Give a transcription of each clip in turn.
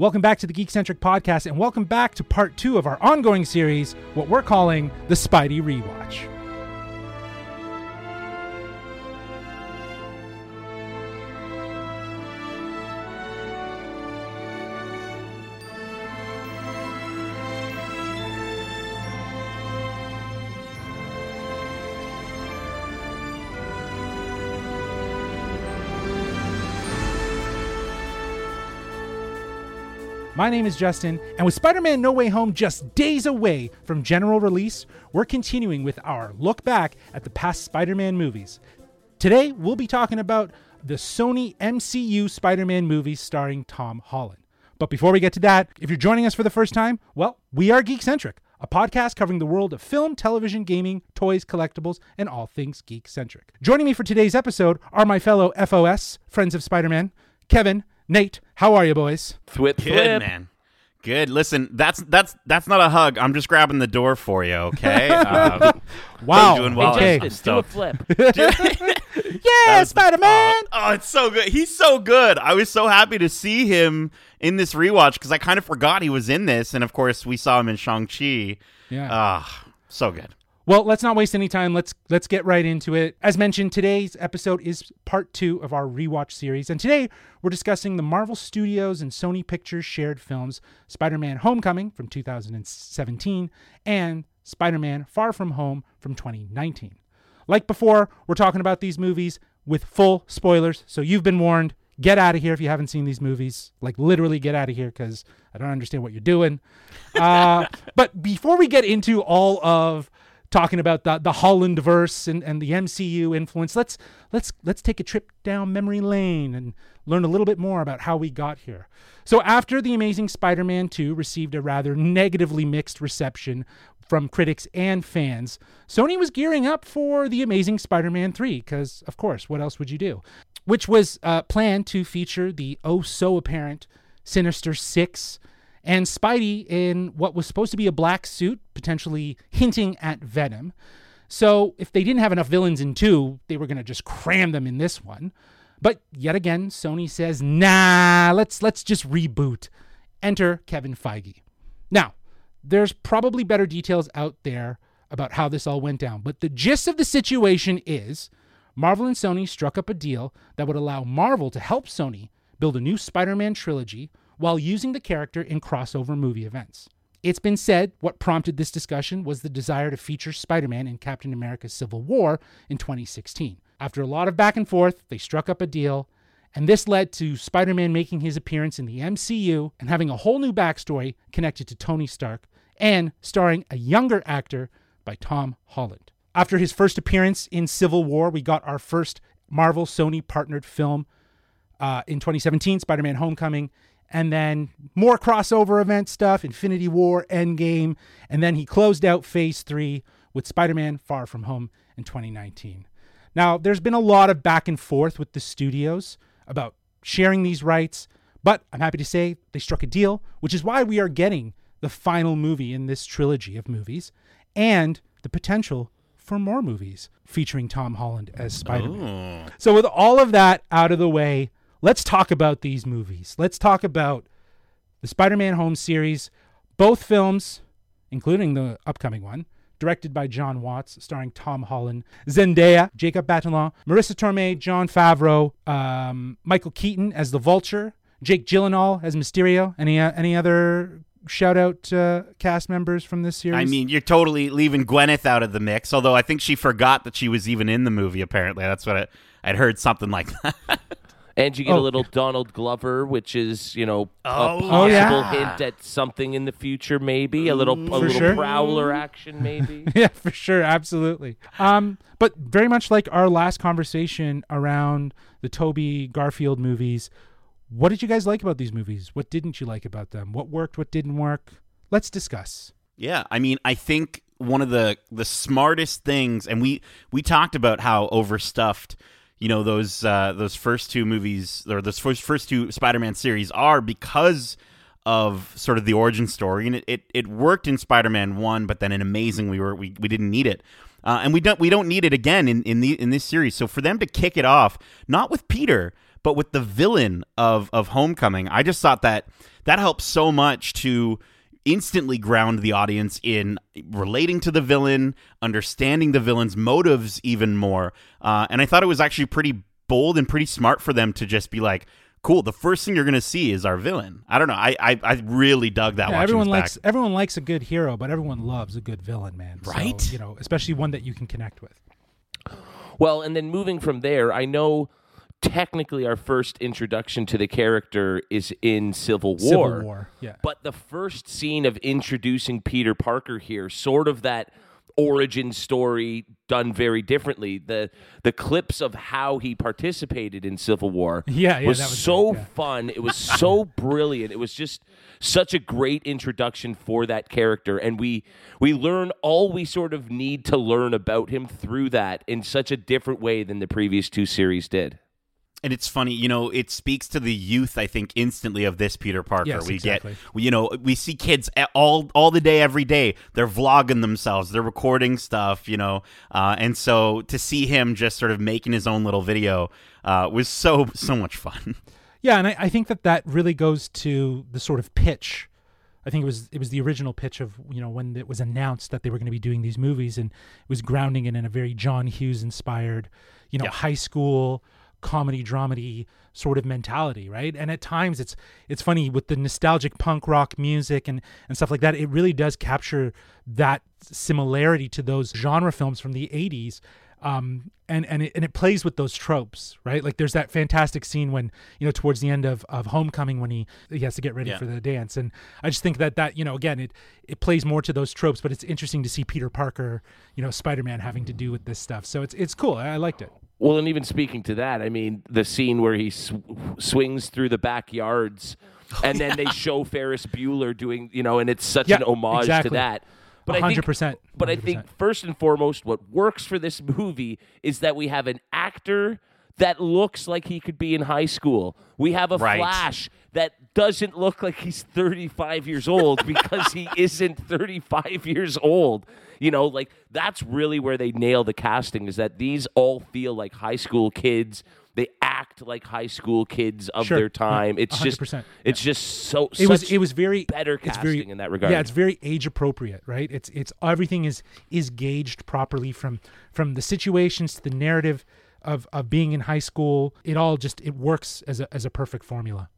Welcome back to the Geekcentric Podcast, and welcome back to part two of our ongoing series, what we're calling the Spidey Rewatch. My name is Justin, and with Spider Man No Way Home just days away from general release, we're continuing with our look back at the past Spider Man movies. Today, we'll be talking about the Sony MCU Spider Man movies starring Tom Holland. But before we get to that, if you're joining us for the first time, well, we are Geekcentric, a podcast covering the world of film, television, gaming, toys, collectibles, and all things geek centric. Joining me for today's episode are my fellow FOS, Friends of Spider Man, Kevin, Nate, how are you, boys? Thwip, Good thwip. man. Good. Listen, that's that's that's not a hug. I'm just grabbing the door for you. Okay. Uh, Wow. doing well. Okay. Justin, do a flip. Yeah, Spider Man. oh, oh, it's so good. He's so good. I was so happy to see him in this rewatch because I kind of forgot he was in this, and of course we saw him in Shang Chi. Yeah. Ah, so good. Well, let's not waste any time. Let's let's get right into it. As mentioned, today's episode is part 2 of our rewatch series, and today we're discussing the Marvel Studios and Sony Pictures shared films Spider-Man: Homecoming from 2017 and Spider-Man: Far From Home from 2019. Like before, we're talking about these movies with full spoilers, so you've been warned. Get out of here if you haven't seen these movies. Like literally get out of here cuz I don't understand what you're doing. Uh, but before we get into all of talking about the the Holland verse and, and the MCU influence. Let's let's let's take a trip down memory lane and learn a little bit more about how we got here. So after the Amazing Spider-Man 2 received a rather negatively mixed reception from critics and fans, Sony was gearing up for the Amazing Spider-Man 3 because of course, what else would you do? Which was uh, planned to feature the oh so apparent Sinister Six and Spidey in what was supposed to be a black suit, potentially hinting at Venom. So if they didn't have enough villains in two, they were going to just cram them in this one. But yet again, Sony says, "Nah, let's let's just reboot." Enter Kevin Feige. Now, there's probably better details out there about how this all went down, but the gist of the situation is Marvel and Sony struck up a deal that would allow Marvel to help Sony build a new Spider-Man trilogy while using the character in crossover movie events. It's been said what prompted this discussion was the desire to feature Spider Man in Captain America Civil War in 2016. After a lot of back and forth, they struck up a deal, and this led to Spider Man making his appearance in the MCU and having a whole new backstory connected to Tony Stark and starring a younger actor by Tom Holland. After his first appearance in Civil War, we got our first Marvel Sony partnered film uh, in 2017, Spider Man Homecoming, and then more crossover event stuff, Infinity War, Endgame, and then he closed out Phase 3 with Spider Man Far From Home in 2019. Now, there's been a lot of back and forth with the studios about sharing these rights, but I'm happy to say they struck a deal, which is why we are getting the final movie in this trilogy of movies and the potential for more movies featuring Tom Holland as Spider Man. Ooh. So, with all of that out of the way, let's talk about these movies. Let's talk about the Spider Man Home series, both films, including the upcoming one, directed by Jon Watts, starring Tom Holland, Zendaya, Jacob Batalon, Marisa Tomei, Jon Favreau, um, Michael Keaton as the Vulture, Jake Gyllenhaal as Mysterio. Any uh, any other shout out uh, cast members from this series? I mean, you're totally leaving Gwyneth out of the mix. Although I think she forgot that she was even in the movie. Apparently, that's what I, I'd heard something like that. And you get Oh. a little Donald Glover, which is, you know, Oh, a possible yeah. hint at something in the future, maybe. A little a little sure. prowler action, maybe. yeah, for sure, absolutely. Um, but very much like our last conversation around the Tobey Garfield movies, what did you guys like about these movies? What didn't you like about them? What worked? What didn't work? Let's discuss. Yeah, I mean, I think one of the the smartest things, and we we talked about how overstuffed, you know, those uh, those first two movies or those first first two Spider-Man series are because of sort of the origin story, and it it, it worked in Spider-Man one, but then in Amazing we were we, we didn't need it. Uh, and we don't we don't need it again in, in the in this series. So for them to kick it off, not with Peter, but with the villain of of Homecoming, I just thought that that helps so much to instantly ground the audience in relating to the villain, understanding the villain's motives even more. Uh, and I thought it was actually pretty bold and pretty smart for them to just be like, "Cool, the first thing you're going to see is our villain." I don't know. I I, I really dug that. Yeah, everyone likes back. everyone likes a good hero, but everyone loves a good villain, man. So, Right? you know, especially one that you can connect with. Well, and then moving from there, I know technically our first introduction to the character is in Civil War. Civil War. Yeah. But the first scene of introducing Peter Parker here, sort of that origin story done very differently. The the clips of how he participated in Civil War Yeah, yeah, was, was so great, yeah. fun. It was so brilliant. It was just such a great introduction for that character and we we learn all we sort of need to learn about him through that in such a different way than the previous two series did. And it's funny, you know, it speaks to the youth, I think, instantly of this Peter Parker. Yes, we exactly. get, you know, we see kids all all the day, every day. They're vlogging themselves, they're recording stuff, you know, uh, and so to see him just sort of making his own little video uh, was so so much fun. Yeah, and I, I think that that really goes to the sort of pitch. I think it was it was the original pitch of you know when it was announced that they were going to be doing these movies, and it was grounding it in a very John Hughes inspired, you know, Yeah. high school comedy dramedy sort of mentality, right? And at times it's it's funny with the nostalgic punk rock music and and stuff like that. It really does capture that similarity to those genre films from the '80s um, and and it, and it plays with those tropes, right? Like there's that fantastic scene when you know towards the end of, of Homecoming when he he has to get ready Yeah. for the dance, and I just think that that you know again it it plays more to those tropes, but it's interesting to see Peter Parker, you know, Spider Man having to do with this stuff. So it's it's cool. I, I liked it. Well, and even speaking to that, I mean, the scene where he sw- swings through the backyards, and then they show Ferris Bueller doing, you know, and it's such an homage exactly. to that. But I think, 100%, but I think 100%. first and foremost, what works for this movie is that we have an actor that looks like he could be in high school. We have a Right. Flash that doesn't look like he's 35 years old because he isn't 35 years old. You know, like that's really where they nail the casting is that these all feel like high school kids. They act like high school kids of Sure. their time. It's just 100%. it's just so It was it was very better casting very, in that regard. Yeah, it's very age appropriate, right? It's it's everything is is gauged properly from from the situations to the narrative of of being in high school. It all just it works as a as a perfect formula.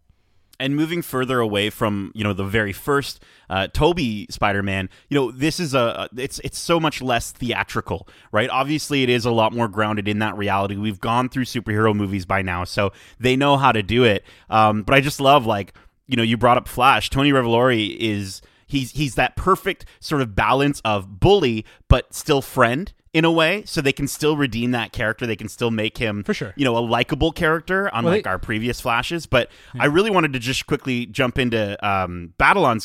And moving further away from you know the very first uh, Tobey Spider-Man, you know this is a it's it's so much less theatrical, right? Obviously, it is a lot more grounded in that reality. We've gone through superhero movies by now, so they know how to do it. Um, but I just love like you know you brought up Flash. Tony Revolori is he's he's that perfect sort of balance of bully but still friend in a way so they can still redeem that character. They can still make him For sure. you know a likable character unlike they- our previous flashes. But i really wanted to just quickly jump into um,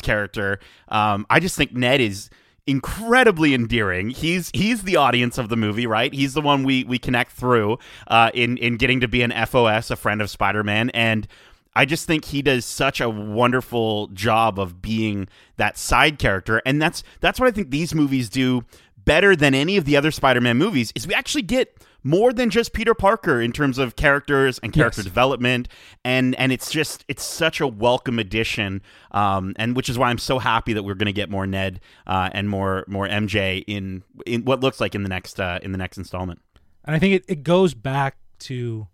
character. Um, i just think ned is incredibly endearing. He's he's the audience of the movie right? He's the one we we connect through uh, in in getting to be an fos a friend of spider-man. And I just think he does such a wonderful job of being that side character, and that's that's what I think these movies do better than any of the other Spider-Man movies. Is we actually get more than just Peter Parker in terms of characters and character Yes. development, and and it's just it's such a welcome addition, um, and which is why I'm so happy that we're going to get more Ned uh, and more more MJ in in what looks like in the next uh, in the next installment. And I think it, it goes back to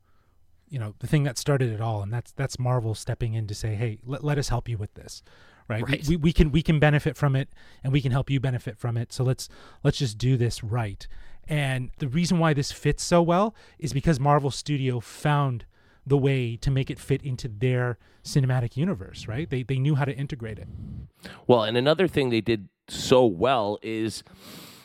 you know the thing that started it all and that's that's marvel stepping in to say hey let, let us help you with this right, Right. We, we, we can we can benefit from it and we can help you benefit from it. So let's let's just do this right. And the reason why this fits so well is because marvel studio found the way to make it fit into their cinematic universe right? They, they knew how to integrate it. Well, and another thing they did so well is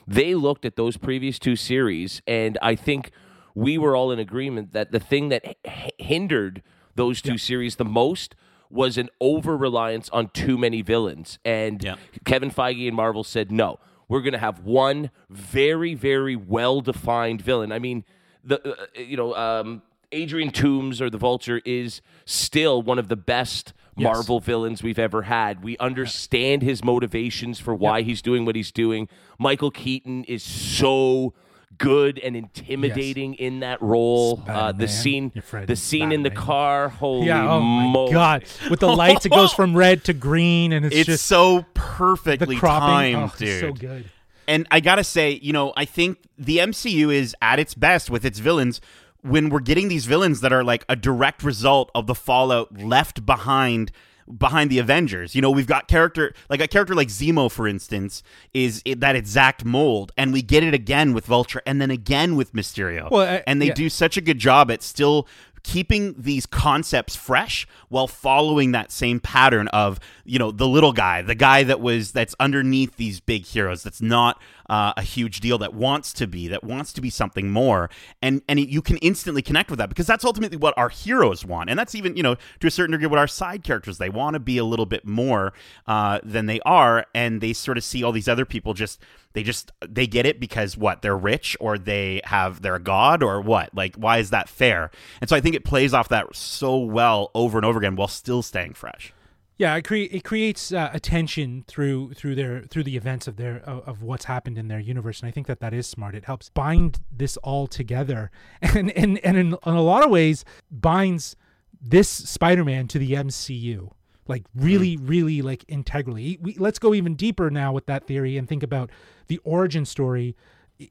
they looked at those previous two series, and I think we were all in agreement that the thing that h- hindered those two series the most was an over reliance on too many villains. And Yeah. Kevin Feige and Marvel said, no, we're going to have one very, very well defined villain. I mean, the uh, you know um, Adrian Toombs or the Vulture is still one of the best Marvel villains we've ever had. We understand his motivations for why he's doing what he's doing. Michael Keaton is so good and intimidating in that role. Uh, the scene, the scene in the car. Holy Yeah, oh my moly. god! With the lights, it goes from red to green, and it's, It's just so perfectly cropping. timed, oh, dude. it's so good. And I gotta say, you know, I think the MCU is at its best with its villains when we're getting these villains that are like a direct result of the fallout left behind behind the Avengers. You know, we've got character like a character like Zemo, for instance, is that exact mold, and we get it again with Vulture, and then again with Mysterio. Well, uh, and they yeah. do such a good job at still keeping these concepts fresh while following that same pattern of you know the little guy the guy that was that's underneath these big heroes that's not uh, a huge deal that wants to be that wants to be something more. And and you can instantly connect with that because that's ultimately what our heroes want. And that's even you know to a certain degree what our side characters they want to be a little bit more uh, than they are. And they sort of see all these other people just they just they get it because what they're rich or they have they're a god or what? Like why is that fair? And so i think it plays off that so well over and over again while still staying fresh Yeah, it, cre- it creates uh, attention through through their through the events of their of, of what's happened in their universe, and I think that that is smart. It helps bind this all together, and and and in, in a lot of ways binds this Spider-Man to the MCU, like really, really like integrally. We, let's go even deeper now with that theory and think about the origin story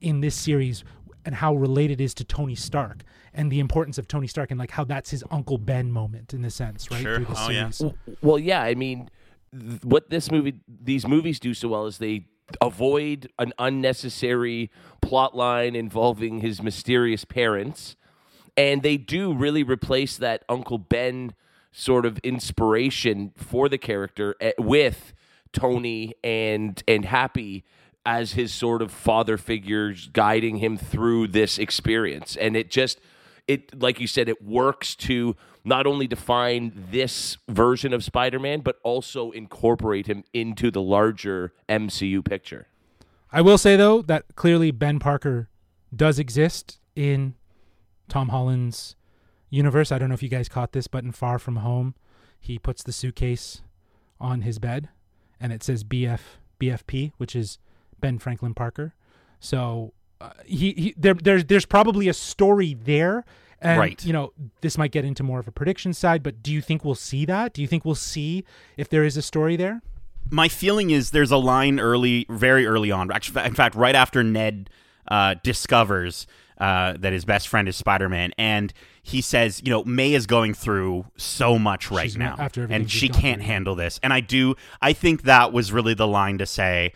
in this series and how related it is to Tony Stark and the importance of Tony Stark and like how that's his Uncle Ben moment in a sense, right? Sure. Through the Oh, yeah. Well, yeah, I mean, th- what this movie, these movies do so well is they avoid an unnecessary plot line involving his mysterious parents, and they do really replace that Uncle Ben sort of inspiration for the character eh, with Tony and and Happy as his sort of father figures guiding him through this experience, and it just it like you said it works to not only define this version of Spider-Man but also incorporate him into the larger MCU picture. I will say though that clearly Ben Parker does exist in Tom Holland's universe. I don't know if you guys caught this, but in Far From Home, he puts the suitcase on his bed and it says BF BFP, which is Ben Franklin Parker. So uh, he, he there there's there's probably a story there. And Right. you know, this might get into more of a prediction side, but do you think we'll see that? Do you think we'll see if there is a story there? my feeling is there's a line early, very early on. Actually, in fact, right after Ned uh, discovers uh, that his best friend is Spider-Man, and he says, you know, May is going through so much right She's now, and she can't through, handle this. And I do, I think that was really the line to say.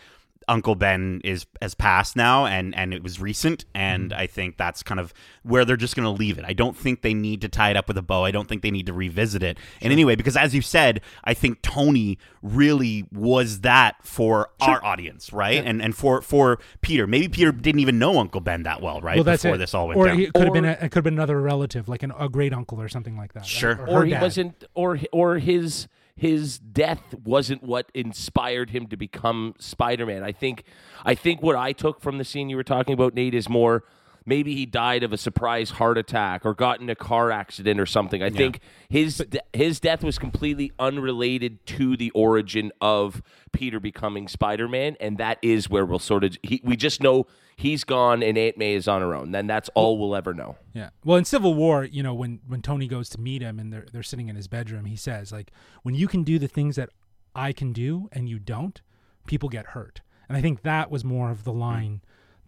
Uncle Ben is has passed now, and and it was recent, and Mm-hmm. I think that's kind of where they're just going to leave it. I don't think they need to tie it up with a bow. I don't think they need to revisit it in any way because, as you said, I think Tony really was that for our audience, right? And and for for Peter, maybe Peter didn't even know Uncle Ben that well, right? well, that's Before it. this all went or down. it could have been Or- a, it could have been another relative, like an, a great uncle or something like that. right? Sure. Or, or he dad. wasn't or or his his death wasn't what inspired him to become Spider-Man. I think I think what I took from the scene you were talking about Nate is more maybe he died of a surprise heart attack or got in a car accident or something. I think his de- his death was completely unrelated to the origin of Peter becoming Spider-Man and that is where we'll sort of he, we just know he's gone and Aunt May is on her own. Then that's all we'll ever know. Yeah. Well, in Civil War, you know, when when Tony goes to meet him and they're they're sitting in his bedroom, he says like, "When you can do the things that I can do and you don't, people get hurt." And I think that was more of the hmm. line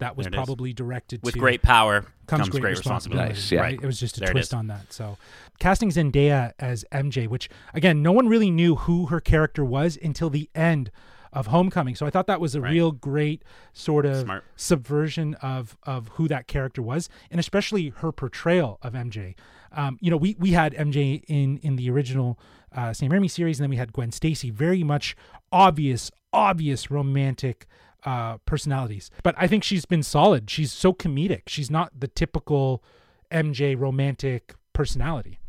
that was There it is. probably directed With to great power comes, comes, great, great responsibility. responsibility. Nice, yeah. right? It was just a There twist on that. So, casting Zendaya as MJ, which again, no one really knew who her character was until the end of Homecoming. So I thought that was a Right. real great sort of Smart. subversion of of who that character was, and especially her portrayal of MJ. Um, you know, we we had MJ in in the original uh, Sam Raimi series, and then we had Gwen Stacy, very much obvious, obvious romantic uh, personalities. But I think she's been solid. She's so comedic. She's not the typical MJ romantic personality.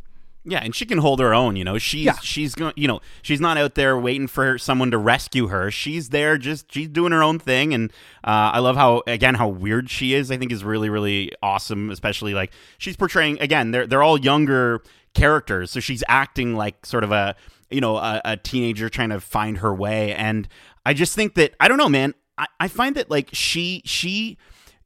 Yeah, and she can hold her own. You know, she's Yeah. she's going. You know, she's not out there waiting for someone to rescue her. She's there, just she's doing her own thing. And uh, I love how again how weird she is. I think is really really awesome. Especially like she's portraying again. They're they're all younger characters, so she's acting like sort of a you know a, a teenager trying to find her way. And I just think that I don't know, man. I, I find that like she she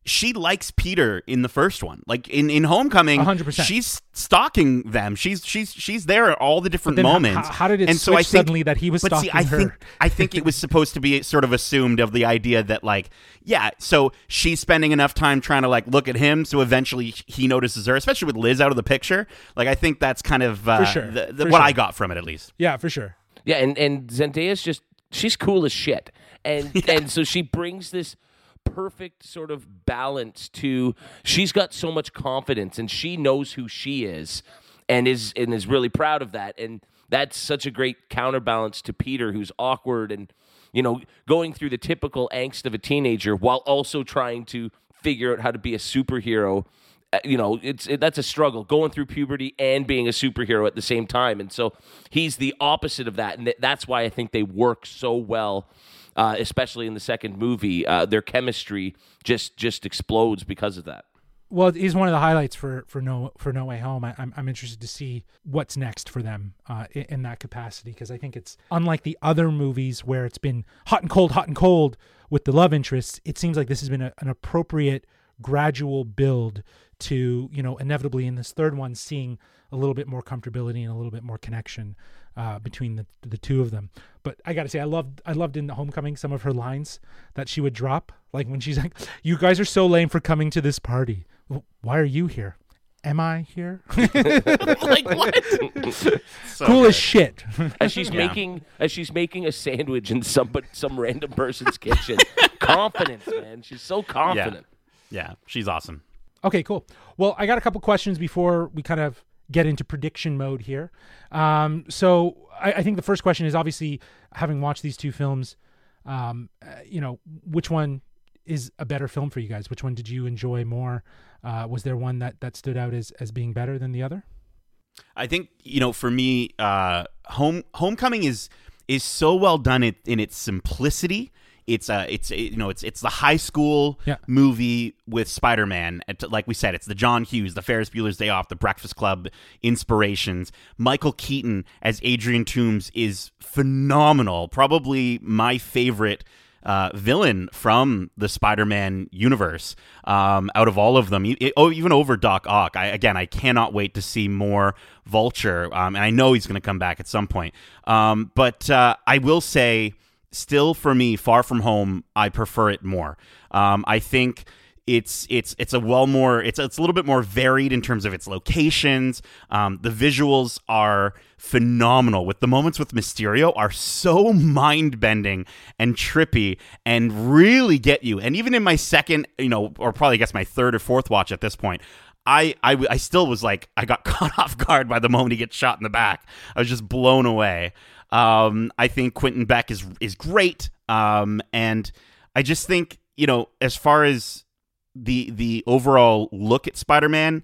she likes Peter in the first one. Like in, in Homecoming, 100%. she's stalking them. She's she's she's there at all the different Then moments. h- how did it and so I think, suddenly that he was but see, I stalking think her? I think it was supposed to be sort of assumed of the idea that like yeah, so she's spending enough time trying to like look at him, so eventually he notices her, especially with Liz out of the picture. Like I think that's kind of uh, For sure. the, the, For what sure. I got from it at least. Yeah, for sure. Yeah, and and Zendaya's just she's cool as shit, and and so she brings this perfect sort of balance to. She's got so much confidence, and she knows who she is, and is and is really proud of that, and that's such a great counterbalance to Peter, who's awkward and you know going through the typical angst of a teenager while also trying to figure out how to be a superhero. Uh, you know it's it, that's a struggle going through puberty and being a superhero at the same time. And so he's the opposite of that. And th- that's why i think they work so well uh, especially in the second movie uh, their chemistry just just explodes because of that Well, he's one of the highlights for for no for No Way Home. I, I'm I'm interested to see what's next for them uh, in, in that capacity because I think it's unlike the other movies where it's been hot and cold, hot and cold with the love interests. It seems like this has been a, an appropriate gradual build to you know inevitably in this third one seeing a little bit more comfortability and a little bit more connection uh, between the the two of them. But I got to say, I loved I loved in the Homecoming some of her lines that she would drop, like when she's like, "You guys are so lame for coming to this party. Why are you here? Am I here? like what? So cool good. as shit." as she's making as she's making a sandwich in some but some random person's kitchen confidence man she's so confident Yeah, she's awesome. Okay, cool. Well, I got a couple questions before we kind of get into prediction mode here. Um, so I, I think the first question is obviously having watched these two films, um, uh, you know, which one is a better film for you guys? Which one did you enjoy more? Uh, was there one that that stood out as as being better than the other? I think you know, for me, uh, home Homecoming is is so well done in, in its simplicity. It's uh, it's you know, it's it's the high school Yeah. movie with Spider Man. Like we said, it's the John Hughes, the Ferris Bueller's Day Off, the Breakfast Club inspirations. Michael Keaton as Adrian Toombs is phenomenal. Probably my favorite uh, villain from the Spider-Man universe. Um, out of all of them, E- oh, even over Doc Ock. I, again, I cannot wait to see more Vulture, um, and I know he's going to come back at some point. Um, but uh, I will say, still for me, Far From Home, I prefer it more. Um, I think it's it's it's a well more it's it's a little bit more varied in terms of its locations. Um, the visuals are phenomenal. With the moments with Mysterio are so mind bending and trippy and really get you. And even in my second, you know, or probably I guess my third or fourth watch at this point. I, I, I still was like I got caught off guard by the moment he gets shot in the back. I was just blown away. Um, I think Quentin Beck is is great, um, and I just think you know as far as the the overall look at Spider-Man,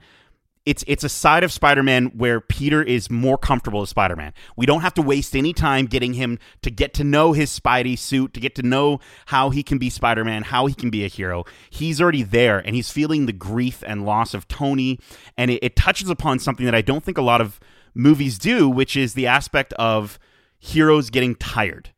it's it's a side of Spider-Man where Peter is more comfortable as Spider-Man. We don't have to waste any time getting him to get to know his Spidey suit, to get to know how he can be Spider-Man, how he can be a hero. He's already there, and he's feeling the grief and loss of Tony, and it, it touches upon something that I don't think a lot of movies do, which is the aspect of heroes getting tired.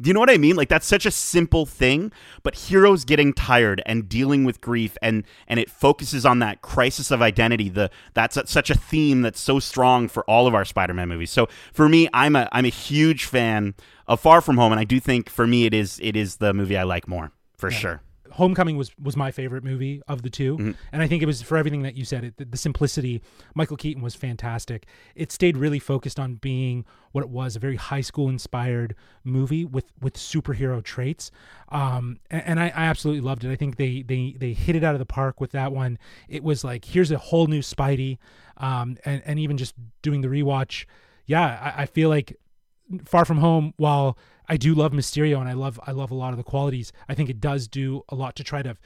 Do you know what I mean? Like that's such a simple thing, but heroes getting tired and dealing with grief and and it focuses on that crisis of identity. The that's a, such a theme that's so strong for all of our Spider-Man movies. So for me, I'm a I'm a huge fan of Far From Home and I do think for me it is it is the movie I like more for sure. Homecoming was was my favorite movie of the 2 Mm-hmm. and I think it was for everything that you said. It, the, the simplicity. Michael Keaton was fantastic. It stayed really focused on being what it was—a very high school inspired movie with with superhero traits. Um, and, and I, I absolutely loved it. I think they they they hit it out of the park with that one. It was like here's a whole new Spidey, um, and and even just doing the rewatch, yeah, I, I feel like Far From Home, while I do love Mysterio and I love I love a lot of the qualities, I think it does do a lot to try to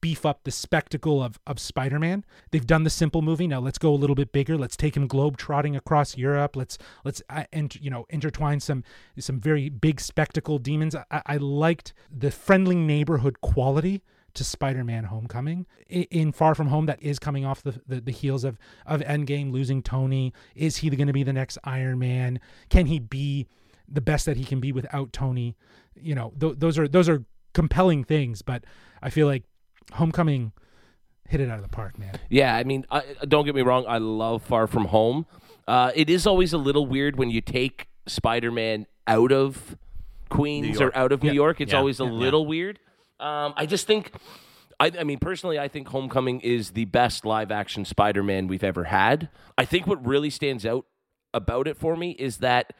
beef up the spectacle of of Spider-Man. They've done the simple movie. Now let's go a little bit bigger. Let's take him globe trotting across Europe. Let's let's uh, and you know intertwine some some very big spectacle demons. I, I liked the friendly neighborhood quality to Spider-Man: Homecoming. In Far From Home, that is coming off the the, the heels of of Endgame losing Tony. Is he going to be the next Iron Man? Can he be the best that he can be without Tony? You know, th- those are those are compelling things. But I feel like Homecoming hit it out of the park, man. Yeah, I mean, I, don't get me wrong. I love Far From Home. Uh, it is always a little weird when you take Spider-Man out of Queens or out of New York. It's Yeah. always a little weird. Um, I just think, I, I mean, personally, I think Homecoming is the best live-action Spider-Man we've ever had. I think what really stands out about it for me is that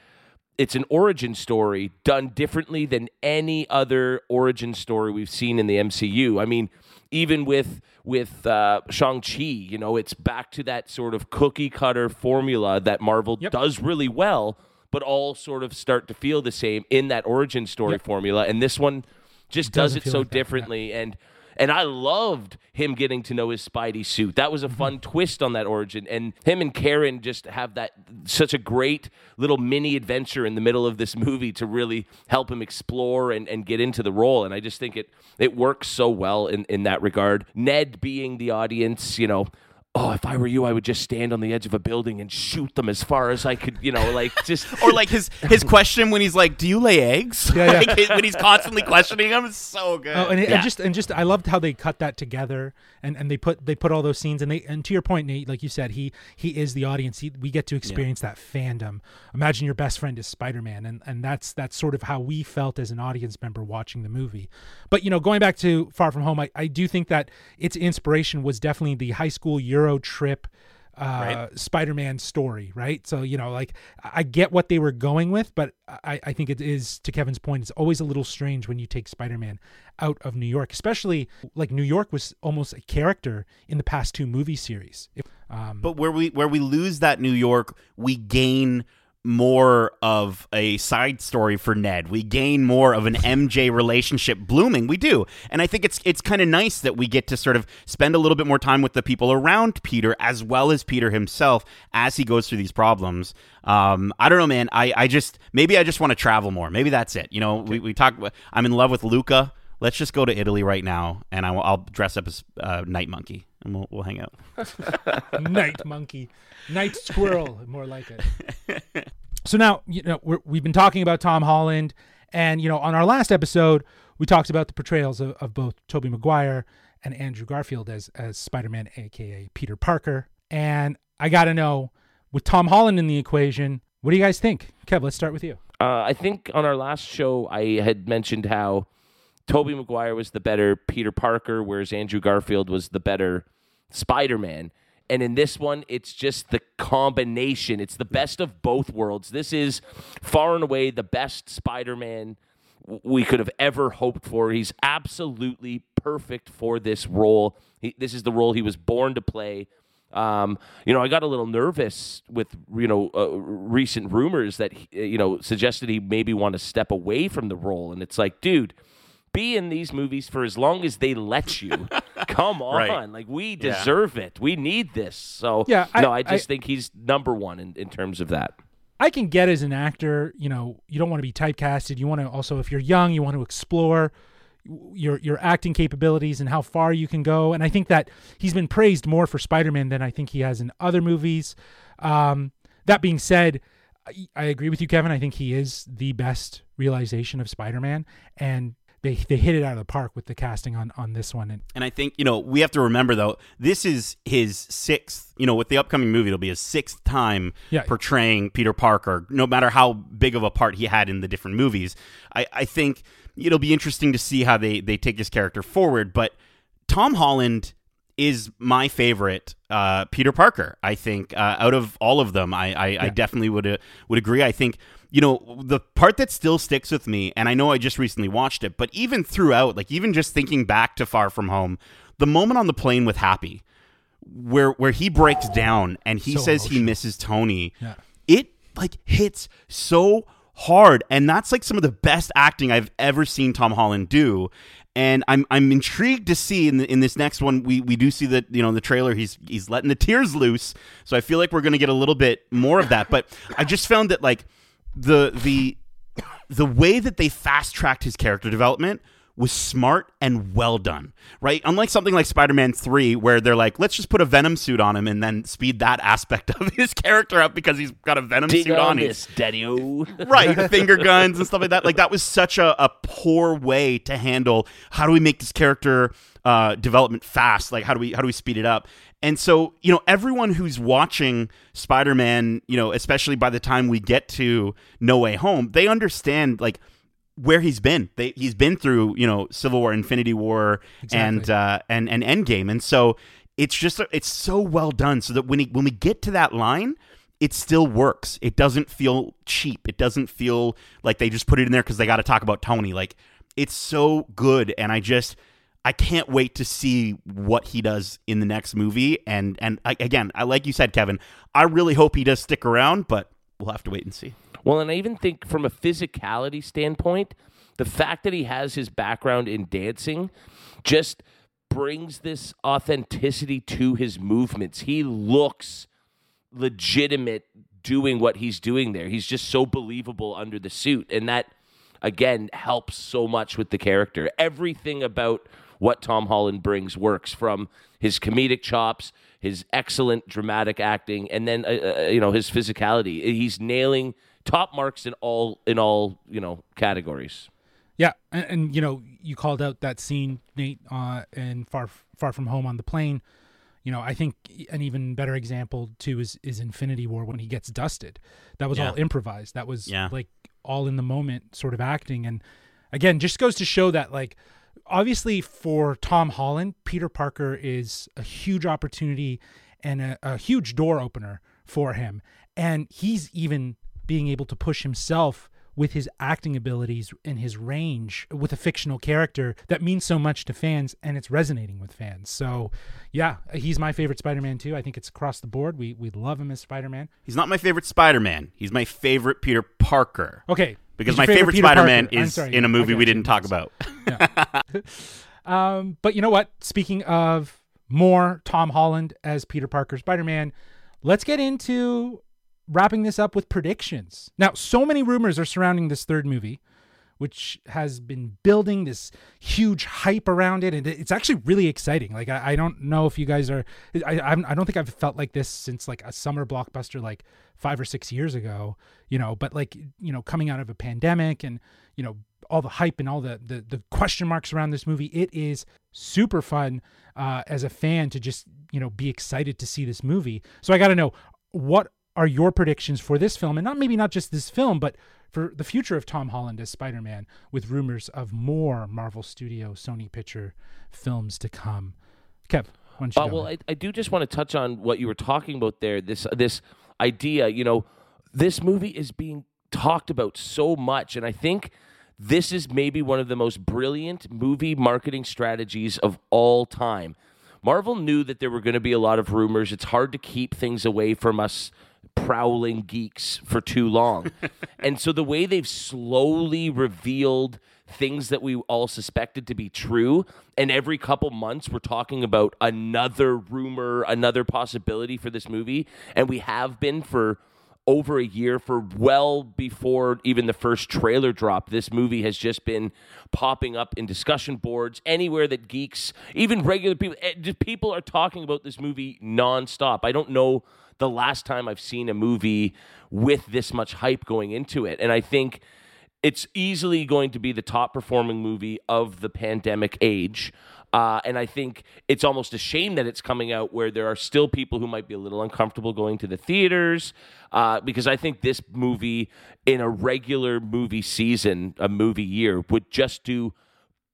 it's an origin story done differently than any other origin story we've seen in the MCU. I mean, even with with uh, Shang Chi, you know, it's back to that sort of cookie cutter formula that Marvel Yep. does really well, but all sort of start to feel the same in that origin story formula. And this one just does Doesn't it so like that, yeah. differently and. And I loved him getting to know his Spidey suit. That was a fun mm-hmm. twist on that origin. And him and Karen just have that such a great little mini adventure in the middle of this movie to really help him explore and, and get into the role. And I just think it it works so well in, in that regard. Ned being the audience, you know, oh, if I were you, I would just stand on the edge of a building and shoot them as far as I could, you know, like just or like his his question when he's like, "Do you lay eggs?" Yeah, yeah. like, it- when he's constantly questioning him, is so good. Oh, and, it, Yeah. and just and just I loved how they cut that together, and, and they put they put all those scenes, and they and to your point, Nate, like you said, he he is the audience. He, we get to experience that fandom. Imagine your best friend is Spider Man, and and that's that's sort of how we felt as an audience member watching the movie. But you know, going back to Far From Home, I, I do think that its inspiration was definitely the high school Euro trip uh spider-man story right? So you know like i I get what they were going with but i i think it is to kevin's point it's always a little strange when you take spider-man out of new york especially like new york was almost a character in the past two movie series. If- um But where we where we lose that New York, we gain more of a side story for Ned. We gain more of an MJ relationship blooming. We do. And I think it's it's kind of nice that we get to sort of spend a little bit more time with the people around Peter as well as Peter himself as he goes through these problems. Um, I don't know, man. I, I just maybe I just want to travel more. Maybe that's it. You know, we, we talk I'm in love with Luca. Let's just go to Italy right now and I will, I'll dress up as uh, Night Monkey and we'll, we'll hang out. night monkey. Night squirrel. More like it. So now you know we're, we've been talking about tom holland and you know on our last episode we talked about the portrayals of, of both tobey maguire and andrew garfield as as spider-man aka peter parker. And i gotta know with tom holland in the equation what do you guys think? Kev let's start with you. Uh, I think on our last show, I had mentioned how Tobey Maguire was the better Peter Parker, whereas Andrew Garfield was the better Spider Man. And in this one, it's just the combination. It's the best of both worlds. This is far and away the best Spider Man we could have ever hoped for. He's absolutely perfect for this role. He, this is the role he was born to play. Um, you know, I got a little nervous with you know uh, recent rumors that he, you know suggested he maybe want to step away from the role, and it's like, dude, be in these movies for as long as they let you. Come on, Right. like we Yeah. deserve it. We need this. So Yeah, I- no, I just I- think he's number one in, in terms of that. I can get as an actor, you know, you don't want to be typecasted. You want to also, if you're young, you want to explore your your acting capabilities and how far you can go. And I think that he's been praised more for Spider-Man than I think he has in other movies. Um, that being said, I, I agree with you, Kevin. I think he is the best realization of Spider-Man, and they they hit it out of the park with the casting on on this one. And And I think, you know, we have to remember though, this is his sixth, you know, with the upcoming movie, it'll be his sixth time Yeah. portraying Peter Parker, no matter how big of a part he had in the different movies. I, I think it'll be interesting to see how they, they take his character forward. But Tom Holland is my favorite uh, Peter Parker. I think uh, out of all of them, I, I, I definitely would uh, would agree. I think you know the part that still sticks with me, and I know I just recently watched it, but even throughout, like even just thinking back to Far From Home, the moment on the plane with Happy, where where he breaks down and he So says he misses Tony, Yeah. it like hits so hard and that's like some of the best acting I've ever seen Tom Holland do and I'm I'm intrigued to see in the, in this next one we we do see that you know in the trailer he's he's letting the tears loose so I feel like we're going to get a little bit more of that but I just found that like the the the way that they fast tracked his character development was smart and well done, right? Unlike something like Spider Man 3, where they're like, let's just put a Venom suit on him and then speed that aspect of his character up because he's got a Venom Dig suit on on. this, Daddy-O. right, finger guns and stuff like that. Like, that was such a, a poor way to handle how do we make this character uh, development fast. Like how do we how do we speed it up? And so you know everyone who's watching Spider Man, you know, especially by the time we get to No Way Home, they understand like where he's been. They, he's been through you know Civil War, Infinity War, and Exactly. uh, and and Endgame, and so it's just it's so well done. So that when he, when we get to that line, it still works. It doesn't feel cheap. It doesn't feel like they just put it in there because they got to talk about Tony. Like it's so good, and I just I can't wait to see what he does in the next movie. And and I, again, I like you said, Kevin. I really hope he does stick around, but we'll have to wait and see. Well, and I even think from a physicality standpoint, the fact that he has his background in dancing just brings this authenticity to his movements. He looks legitimate doing what he's doing there. He's just so believable under the suit. And that, again, helps so much with the character. Everything about what Tom Holland brings works from his comedic chops, his excellent dramatic acting, and then, uh, uh, you know, his physicality. He's nailing top marks in all, in all, you know, categories. Yeah, and, and you know, you called out that scene, Nate, uh, in Far Far From Home on the plane. You know, I think an even better example too is is Infinity War when he gets dusted. That was Yeah. all improvised. That was Yeah. like all in the moment sort of acting. And again, just goes to show that like obviously for Tom Holland, Peter Parker is a huge opportunity and a, a huge door opener for him. And he's even being able to push himself with his acting abilities and his range with a fictional character that means so much to fans and it's resonating with fans. So, yeah, he's my favorite Spider-Man too. I think it's across the board. We we love him as Spider-Man. He's not my favorite Spider-Man. He's my favorite Peter Parker. Okay. Because my your favorite, Spider-Man Parker. Is sorry, in a movie we didn't talk about. Um, but you know what? Speaking of more Tom Holland as Peter Parker Spider Man, let's get into wrapping this up with predictions. Now, so many rumors are surrounding this third movie, which has been building this huge hype around it, and it's actually really exciting. Like, I, I don't know if you guys are. I, I'm- I don't think I've felt like this since like a summer blockbuster, like five or six years ago. You know, but like you know, coming out of a pandemic and you know all the hype and all the the, the question marks around this movie, it is super fun uh, as a fan to just you know be excited to see this movie. So I got to know what are your predictions for this film, and not maybe not just this film, but for the future of Tom Holland as Spider-Man, with rumors of more Marvel Studio Sony Picture films to come. Kev, why you Uh, well? I, I do just want to touch on what you were talking about there. This this idea, you know, this movie is being talked about so much, and I think this is maybe one of the most brilliant movie marketing strategies of all time. Marvel knew that there were going to be a lot of rumors. It's hard to keep things away from us prowling geeks for too long. and so the way they've slowly revealed things that we all suspected to be true and every couple months we're talking about another rumor, another possibility for this movie and we have been for over a year for well before even the first trailer drop. This movie has just been popping up in discussion boards anywhere that geeks, even regular people, eh, people are talking about this movie nonstop. I don't know the last time I've seen a movie with this much hype going into it, and I think it's easily going to be the top performing movie of the pandemic age. Uh, and I think it's almost a shame that it's coming out where there are still people who might be a little uncomfortable going to the theaters. Uh, because I think this movie, in a regular movie season, a movie year, would just do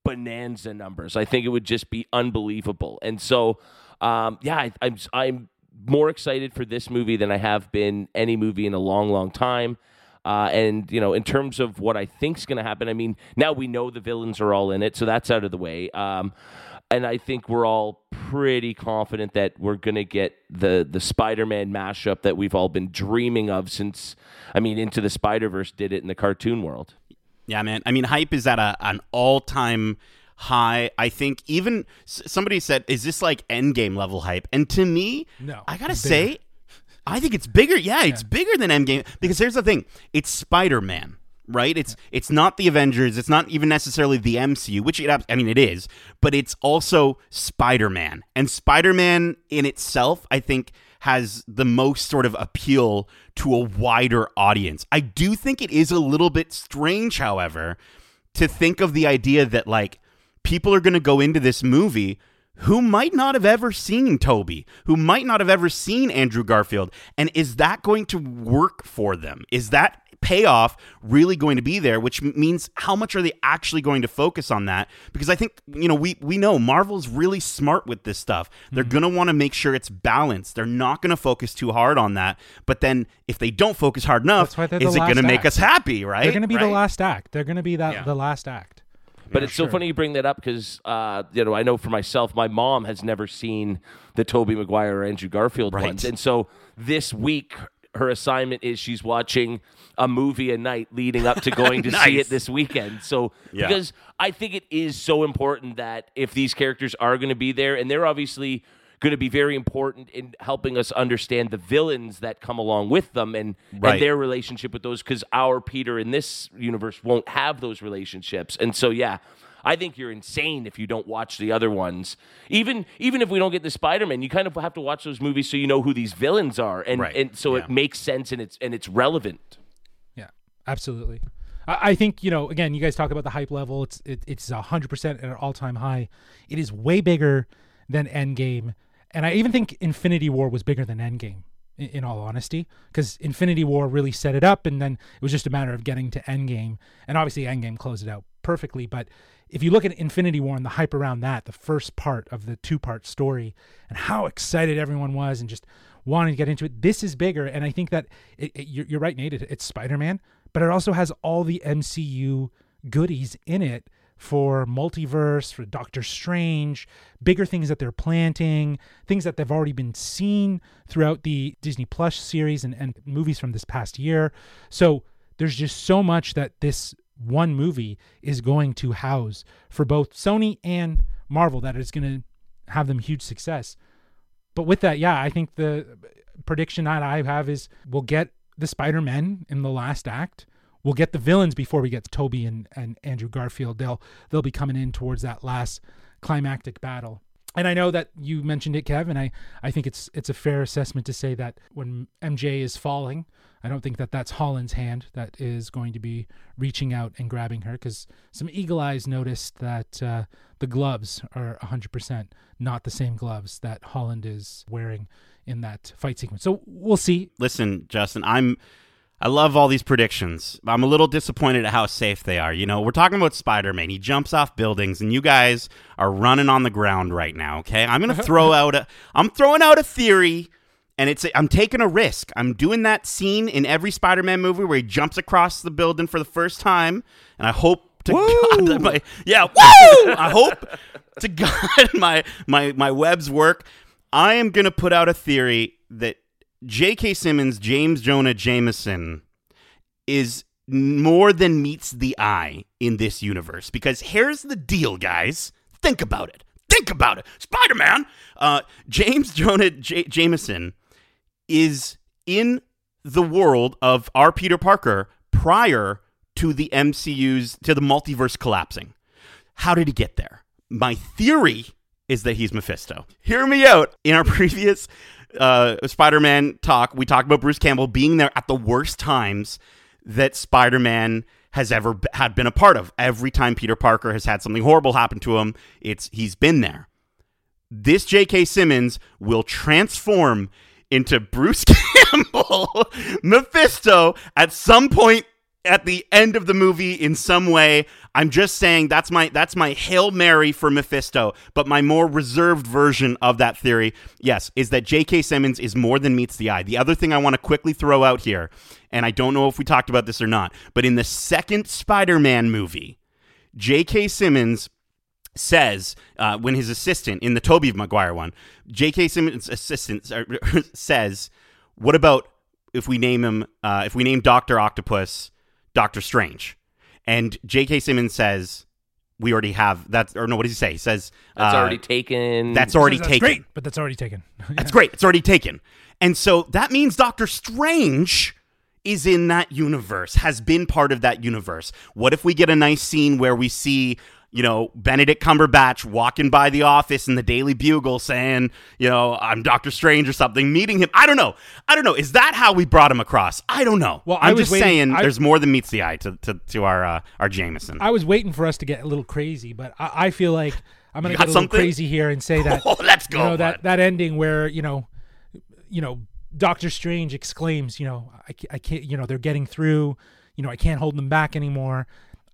bonanza numbers. I think it would just be unbelievable. And so, um, yeah, I, I'm I'm more excited for this movie than I have been any movie in a long, long time. Uh, and you know, in terms of what I think's going to happen, I mean, now we know the villains are all in it, so that's out of the way. Um, and I think we're all pretty confident that we're going to get the the Spider-Man mashup that we've all been dreaming of since, I mean, Into the Spider-Verse did it in the cartoon world. Yeah, man. I mean, hype is at a, an all time high. I think even somebody said, "Is this like Endgame level hype?" And to me, No, I gotta it's say, I think it's bigger. Yeah, it's bigger than Endgame because here's the thing: it's Spider Man. Right, it's it's not the Avengers. It's not even necessarily the MCU, which it, I mean it is, but it's also Spider Man, and Spider Man in itself, I think, has the most sort of appeal to a wider audience. I do think it is a little bit strange, however, to think of the idea that like people are going to go into this movie who might not have ever seen Tobey, who might not have ever seen Andrew Garfield. And is that going to work for them? Is that payoff really going to be there which means how much are they actually going to focus on that because i think you know we we know marvel's really smart with this stuff they're Mm-hmm. going to want to make sure it's balanced they're not going to focus too hard on that but then if they don't focus hard enough That's why they're the is it going to make us happy right They're going to be the last act. They're going to be that Yeah. the last act. But it's so funny you bring that up because uh, you know I know for myself, my mom has never seen the Tobey Maguire or Andrew Garfield Right. ones, and so this week her assignment is she's watching a movie a night leading up to going to see it this weekend. So Yeah. because I think it is so important that if these characters are going to be there, and they're obviously going to be very important in helping us understand the villains that come along with them and, Right. and their relationship with those because our Peter in this universe won't have those relationships. And so, yeah, I think you're insane if you don't watch the other ones. Even even if we don't get the Spider-Man, you kind of have to watch those movies so you know who these villains are, and Right. and so Yeah. it makes sense and it's and it's relevant. Yeah, absolutely. I, think you know. Again, you guys talk about the hype level. It's it, it's hundred percent at an all time high. It is way bigger than Endgame, and I even think Infinity War was bigger than Endgame. In, in all honesty, because Infinity War really set it up, and then it was just a matter of getting to Endgame, and obviously Endgame closed it out perfectly. But if you look at Infinity War and the hype around that, the first part of the two part story, and how excited everyone was, and just wanting to get into it, this is bigger. And I think that it, it- you're, you're right, Nate. It, it's Spider Man, but it also has all the MCU goodies in it for multiverse, for Doctor Strange, bigger things that they're planting, things that they've already been seen throughout the Disney Plus series and, and movies from this past year. So there's just so much that this one movie is going to house for both Sony and Marvel that is going to have them huge success. But with that, yeah, I think the prediction that I have is we'll get the Spider Men in the last act. We'll get the villains before we get to Tobey and, and Andrew Garfield. They'll they'll be coming in towards that last climactic battle. And I know that you mentioned it, Kev, and I, I think it's it's a fair assessment to say that when MJ is falling, I don't think that that's Holland's hand that is going to be reaching out and grabbing her because some eagle eyes noticed that uh, the gloves are 100% not the same gloves that Holland is wearing in that fight sequence. So we'll see. listen, Justin, I'm I love all these predictions. I'm a little disappointed at how safe they are. You know, we're talking about Spider-Man. He jumps off buildings and you guys are running on the ground right now, okay? I'm going to throw out a I'm throwing out a theory and it's I'm taking a risk. I'm doing that scene in every Spider-Man movie where he jumps across the building for the first time and I hope to God that my yeah, woo! I hope to God my my my webs work. I am going to put out a theory that J.K. Simmons, James Jonah Jameson is more than meets the eye in this universe. Because here's the deal, guys. Think about it. Think about it. Spider Man, uh, James Jonah J- Jameson is in the world of our Peter Parker prior to the MCU's, to the multiverse collapsing. How did he get there? My theory is that he's Mephisto. Hear me out. In our previous uh, Spider Man talk, we talk about Bruce Campbell being there at the worst times that Spider Man has ever b- had been a part of. Every time Peter Parker has had something horrible happen to him, it's he's been there. This J.K. Simmons will transform into Bruce Campbell, Mephisto, at some point at the end of the movie in some way. I'm just saying that's my that's my Hail Mary for Mephisto, but my more reserved version of that theory, yes, is that J.K. Simmons is more than meets the eye. The other thing I want to quickly throw out here, and I don't know if we talked about this or not, but in the second Spider-Man movie, J.K. Simmons says uh, when his assistant in the Tobey Maguire one, J.K. Simmons' assistant says, "What about if we name him? Uh, if we name Doctor Octopus Doctor Strange?" And J.K. Simmons says, "We already have that." Or no, what does he say? He says, That's uh, already taken. That's already That's taken. great, but that's already taken. That's great. It's already taken. And so that means Doctor Strange is in that universe, has been part of that universe. What if we get a nice scene where we see you know, Benedict Cumberbatch walking by the office in the Daily Bugle saying, you know, I'm Doctor Strange or something, meeting him. I don't know. I don't know. Is that how we brought him across? I don't know. Well, I'm just waiting- saying I- there's more than meets the eye to, to, to our uh, our Jameson. I was waiting for us to get a little crazy, but I, I feel like I'm going to get a little something? crazy here and say that Oh, let's go, you know that that ending where you know, you know, Doctor Strange exclaims, you know, I, I can't, you know, they're getting through, you know, I can't hold them back anymore.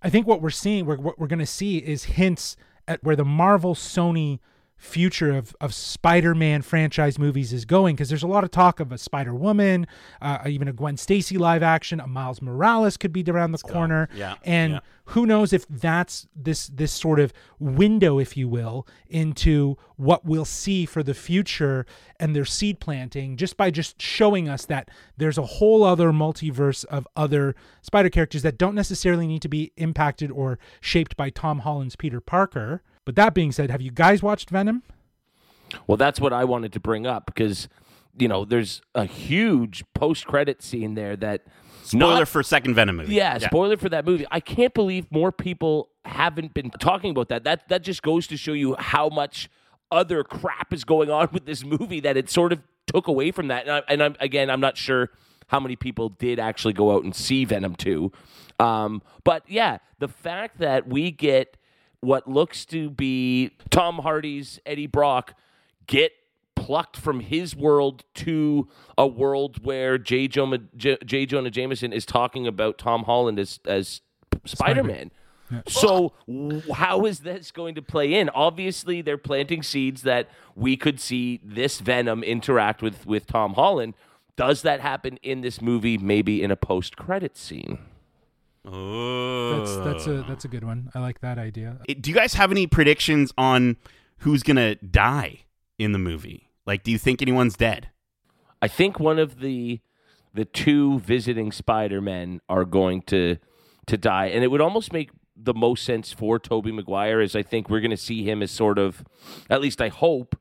I think what we're seeing, we're, what we're going to see is hints at where the Marvel Sony future of, of Spider-Man franchise movies is going because there's a lot of talk of a Spider-Woman, uh, even a Gwen Stacy live action, a Miles Morales could be around the corner. Yeah, And yeah. who knows if that's this this sort of window if you will into what we'll see for the future and their seed planting just by just showing us that there's a whole other multiverse of other spider characters that don't necessarily need to be impacted or shaped by Tom Holland's Peter Parker but that being said have you guys watched Venom Well, that's what I wanted to bring up because you know there's a huge post-credit scene there that Spoiler not- for second Venom movie. Yeah, spoiler for that movie. I can't believe more people haven't been talking about that. That that just goes to show you how much other crap is going on with this movie that it sort of took away from that. And, I, and I'm, again, I'm not sure how many people did actually go out and see Venom 2. Um, but yeah, the fact that we get what looks to be Tom Hardy's Eddie Brock get plucked from his world to a world where J. Jonah, J. J. Jonah Jameson is talking about Tom Holland as as Spider Man. So w- how is this going to play in? Obviously, they're planting seeds that we could see this Venom interact with with Tom Holland. Does that happen in this movie? Maybe in a post credit scene. Oh. that's that's a that's a good one I like that idea It- do you guys have any predictions on who's gonna die in the movie? Like, do you think anyone's dead? I think one of the the two visiting Spider Men are going to to die, and it would almost make the most sense for Tobey Maguire. Is I think we're going to see him as sort of, at least I hope,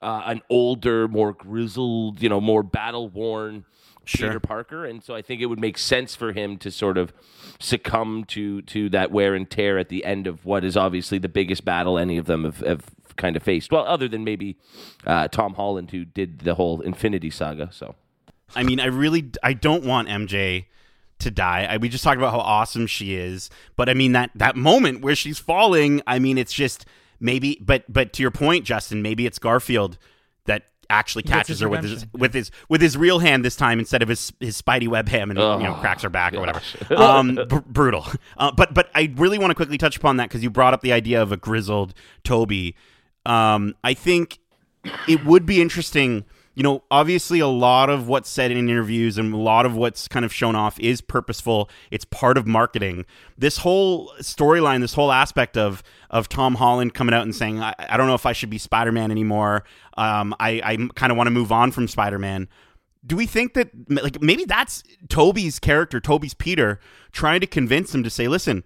uh, an older, more grizzled, you know, more battle worn Sure. Peter Parker, and so I think it would make sense for him to sort of succumb to to that wear and tear at the end of what is obviously the biggest battle any of them have, have kind of faced. Well, other than maybe uh, Tom Holland, who did the whole Infinity Saga. So. I mean, I really, I don't want MJ to die. I, we just talked about how awesome she is, but I mean that that moment where she's falling. I mean, it's just maybe, but but to your point, Justin, maybe it's Garfield actually catches her with his with his with his real hand this time instead of his his Spidey web hand and you know Oh, cracks her back or whatever. Um, br- brutal. Uh, but but I really want to quickly touch upon that because you brought up the idea of a grizzled Tobey. Um, I think it would be interesting. You know, obviously, a lot of what's said in interviews and a lot of what's kind of shown off is purposeful. It's part of marketing. This whole storyline, this whole aspect of of Tom Holland coming out and saying, "I, I don't know if I should be Spider Man anymore. Um, I, I kind of want to move on from Spider Man." Do we think that like maybe that's Tobey's character, Tobey's Peter, trying to convince him to say, "Listen,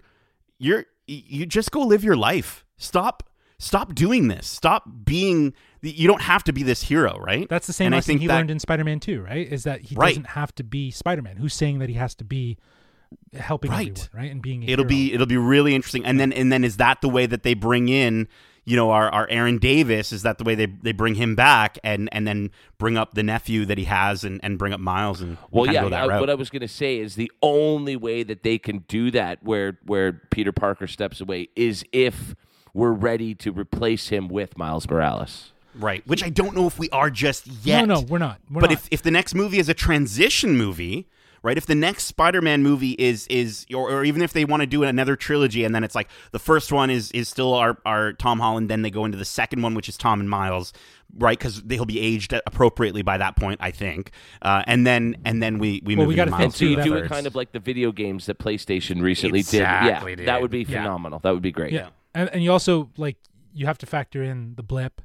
you're you just go live your life. Stop stop doing this. Stop being you don't have to be this hero, right? That's the same And I lesson think he that- learned in Spider-Man 2, right? Is that he Right. doesn't have to be Spider-Man. Who's saying that he has to be helping Right. everyone, right? And being a it'll hero. be it'll be really interesting. And then and then is that the way that they bring in you know our, our Aaron Davis is that the way they, they bring him back and and then bring up the nephew that he has and, and bring up Miles and Well, yeah. go that I- route. what I was going to say is the only way that they can do that, where where Peter Parker steps away, is if we're ready to replace him with Miles Morales. Right which I don't know if we are just yet No, no, we're not. We're but not. if if the next movie is a transition movie, right? If the next Spider-Man movie is is or, or even if they want to do another trilogy and then it's like the first one is is still our our Tom Holland, then they go into the second one which is Tom and Miles, right? Because they'll be aged appropriately by that point, I think. Uh, and then and then we we Well, move we into gotta Miles think so you do it kind of like the video games that PlayStation recently Exactly, did. dude. Yeah, that would be Yeah. phenomenal. That would be great. yeah. And, and you also like you have to factor in the blip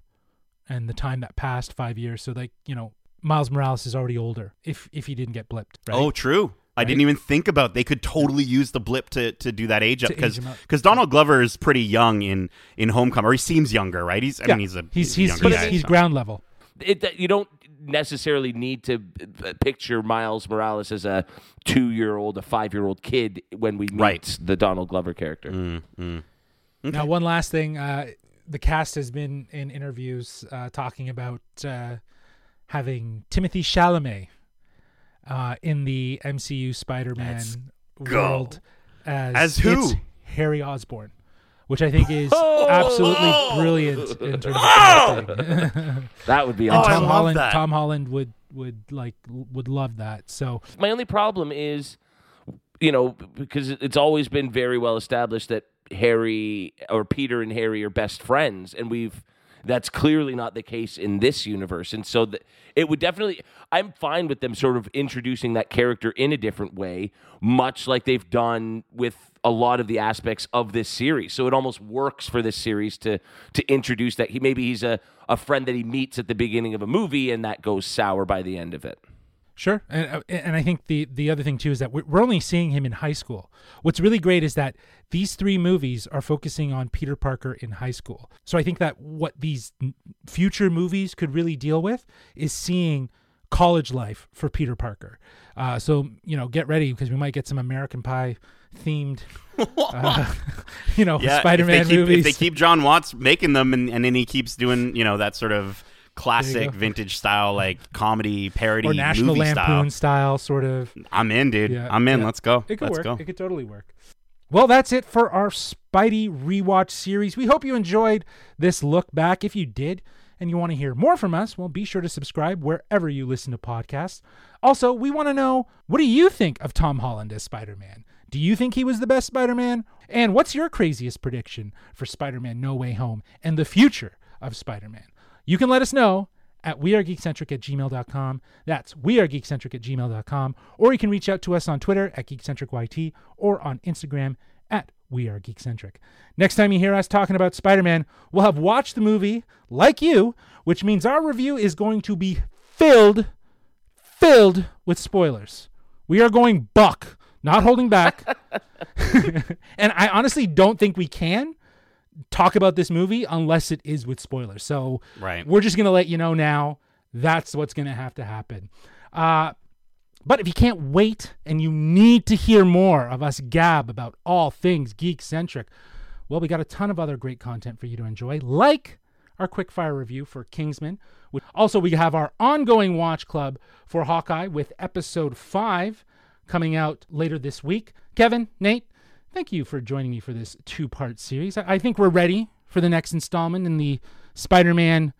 and the time that passed, 5 years. So like, you know, Miles Morales is already older if if he didn't get blipped, right? Oh, true. I didn't even think about. They could totally use the blip to, to do that age up because because Donald Glover is pretty young in in Homecoming, or he seems younger, right? He's I yeah. mean he's a he's he's he's, guy, he's so. ground level. It, you don't necessarily need to uh, picture Miles Morales as a two-year-old, a five-year-old kid when we meet Right. the Donald Glover character. Mm, mm. Now, one last thing. Uh, the cast has been in interviews uh, talking about uh, having Timothée Chalamet uh, in the MCU Spider-Man Let's world as, As who? it's Harry Osborn, which I think is Oh! absolutely brilliant in terms of casting. That would be Oh, and I awesome. Tom love Holland, that. Tom Holland would would like would love that. So My only problem is, you know, because it's always been very well established that Harry or Peter and Harry are best friends, and we've that's clearly not the case in this universe. And so th- it would definitely, I'm fine with them sort of introducing that character in a different way, much like they've done with a lot of the aspects of this series. So it almost works for this series to to introduce that he maybe he's a a friend that he meets at the beginning of a movie, and that goes sour by the end of it. Sure, and uh, and I think the the other thing too is that we're we're only seeing him in high school. What's really great is that these three movies are focusing on Peter Parker in high school. So I think that what these future movies could really deal with is seeing college life for Peter Parker. Uh, so you know, get ready because we might get some American Pie themed, uh, you know, Yeah, Spider-Man if they keep, movies. If they keep Jon Watts making them, and, and then he keeps doing, you know, that sort of classic vintage style, like comedy parody or National movie Lampoon style. style, sort of. I'm in, dude. Yeah, I'm in. yeah. Let's go. It could Let's work. go. It could totally work. Well, that's it for our Spidey rewatch series. We hope you enjoyed this look back. If you did and you want to hear more from us, well, be sure to subscribe wherever you listen to podcasts. Also, we want to know what do you think of Tom Holland as Spider Man? Do you think he was the best Spider Man? And what's your craziest prediction for Spider Man No Way Home and the future of Spider Man? You can let us know at wearegeekcentric at gmail.com. That's wearegeekcentric at gmail.com. Or you can reach out to us on Twitter at geekcentricyt or on Instagram at wearegeekcentric. Next time you hear us talking about Spider Man, we'll have watched the movie like you, which means our review is going to be filled, filled with spoilers. We are going buck, not holding back. and I honestly don't think we can talk about this movie unless it is with spoilers. So Right. we're just gonna let you know now. That's what's gonna have to happen. Uh, but if you can't wait and you need to hear more of us gab about all things geek centric, well, we got a ton of other great content for you to enjoy, like our quickfire review for Kingsman. Also, we have our ongoing watch club for Hawkeye with episode five coming out later this week. Kevin, Nate, thank you for joining me for this two part series. I I think we're ready for the next installment in the Spider Man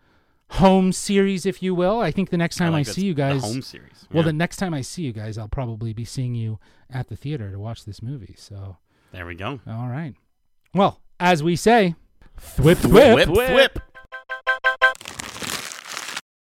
home series, if you will. I think the next time I, like this- see you guys. home series. Well, Yeah. the next time I see you guys, I'll probably be seeing you at the theater to watch this movie. So, there we go. all right. Well, as we say, thwip thwip. Whip, whip.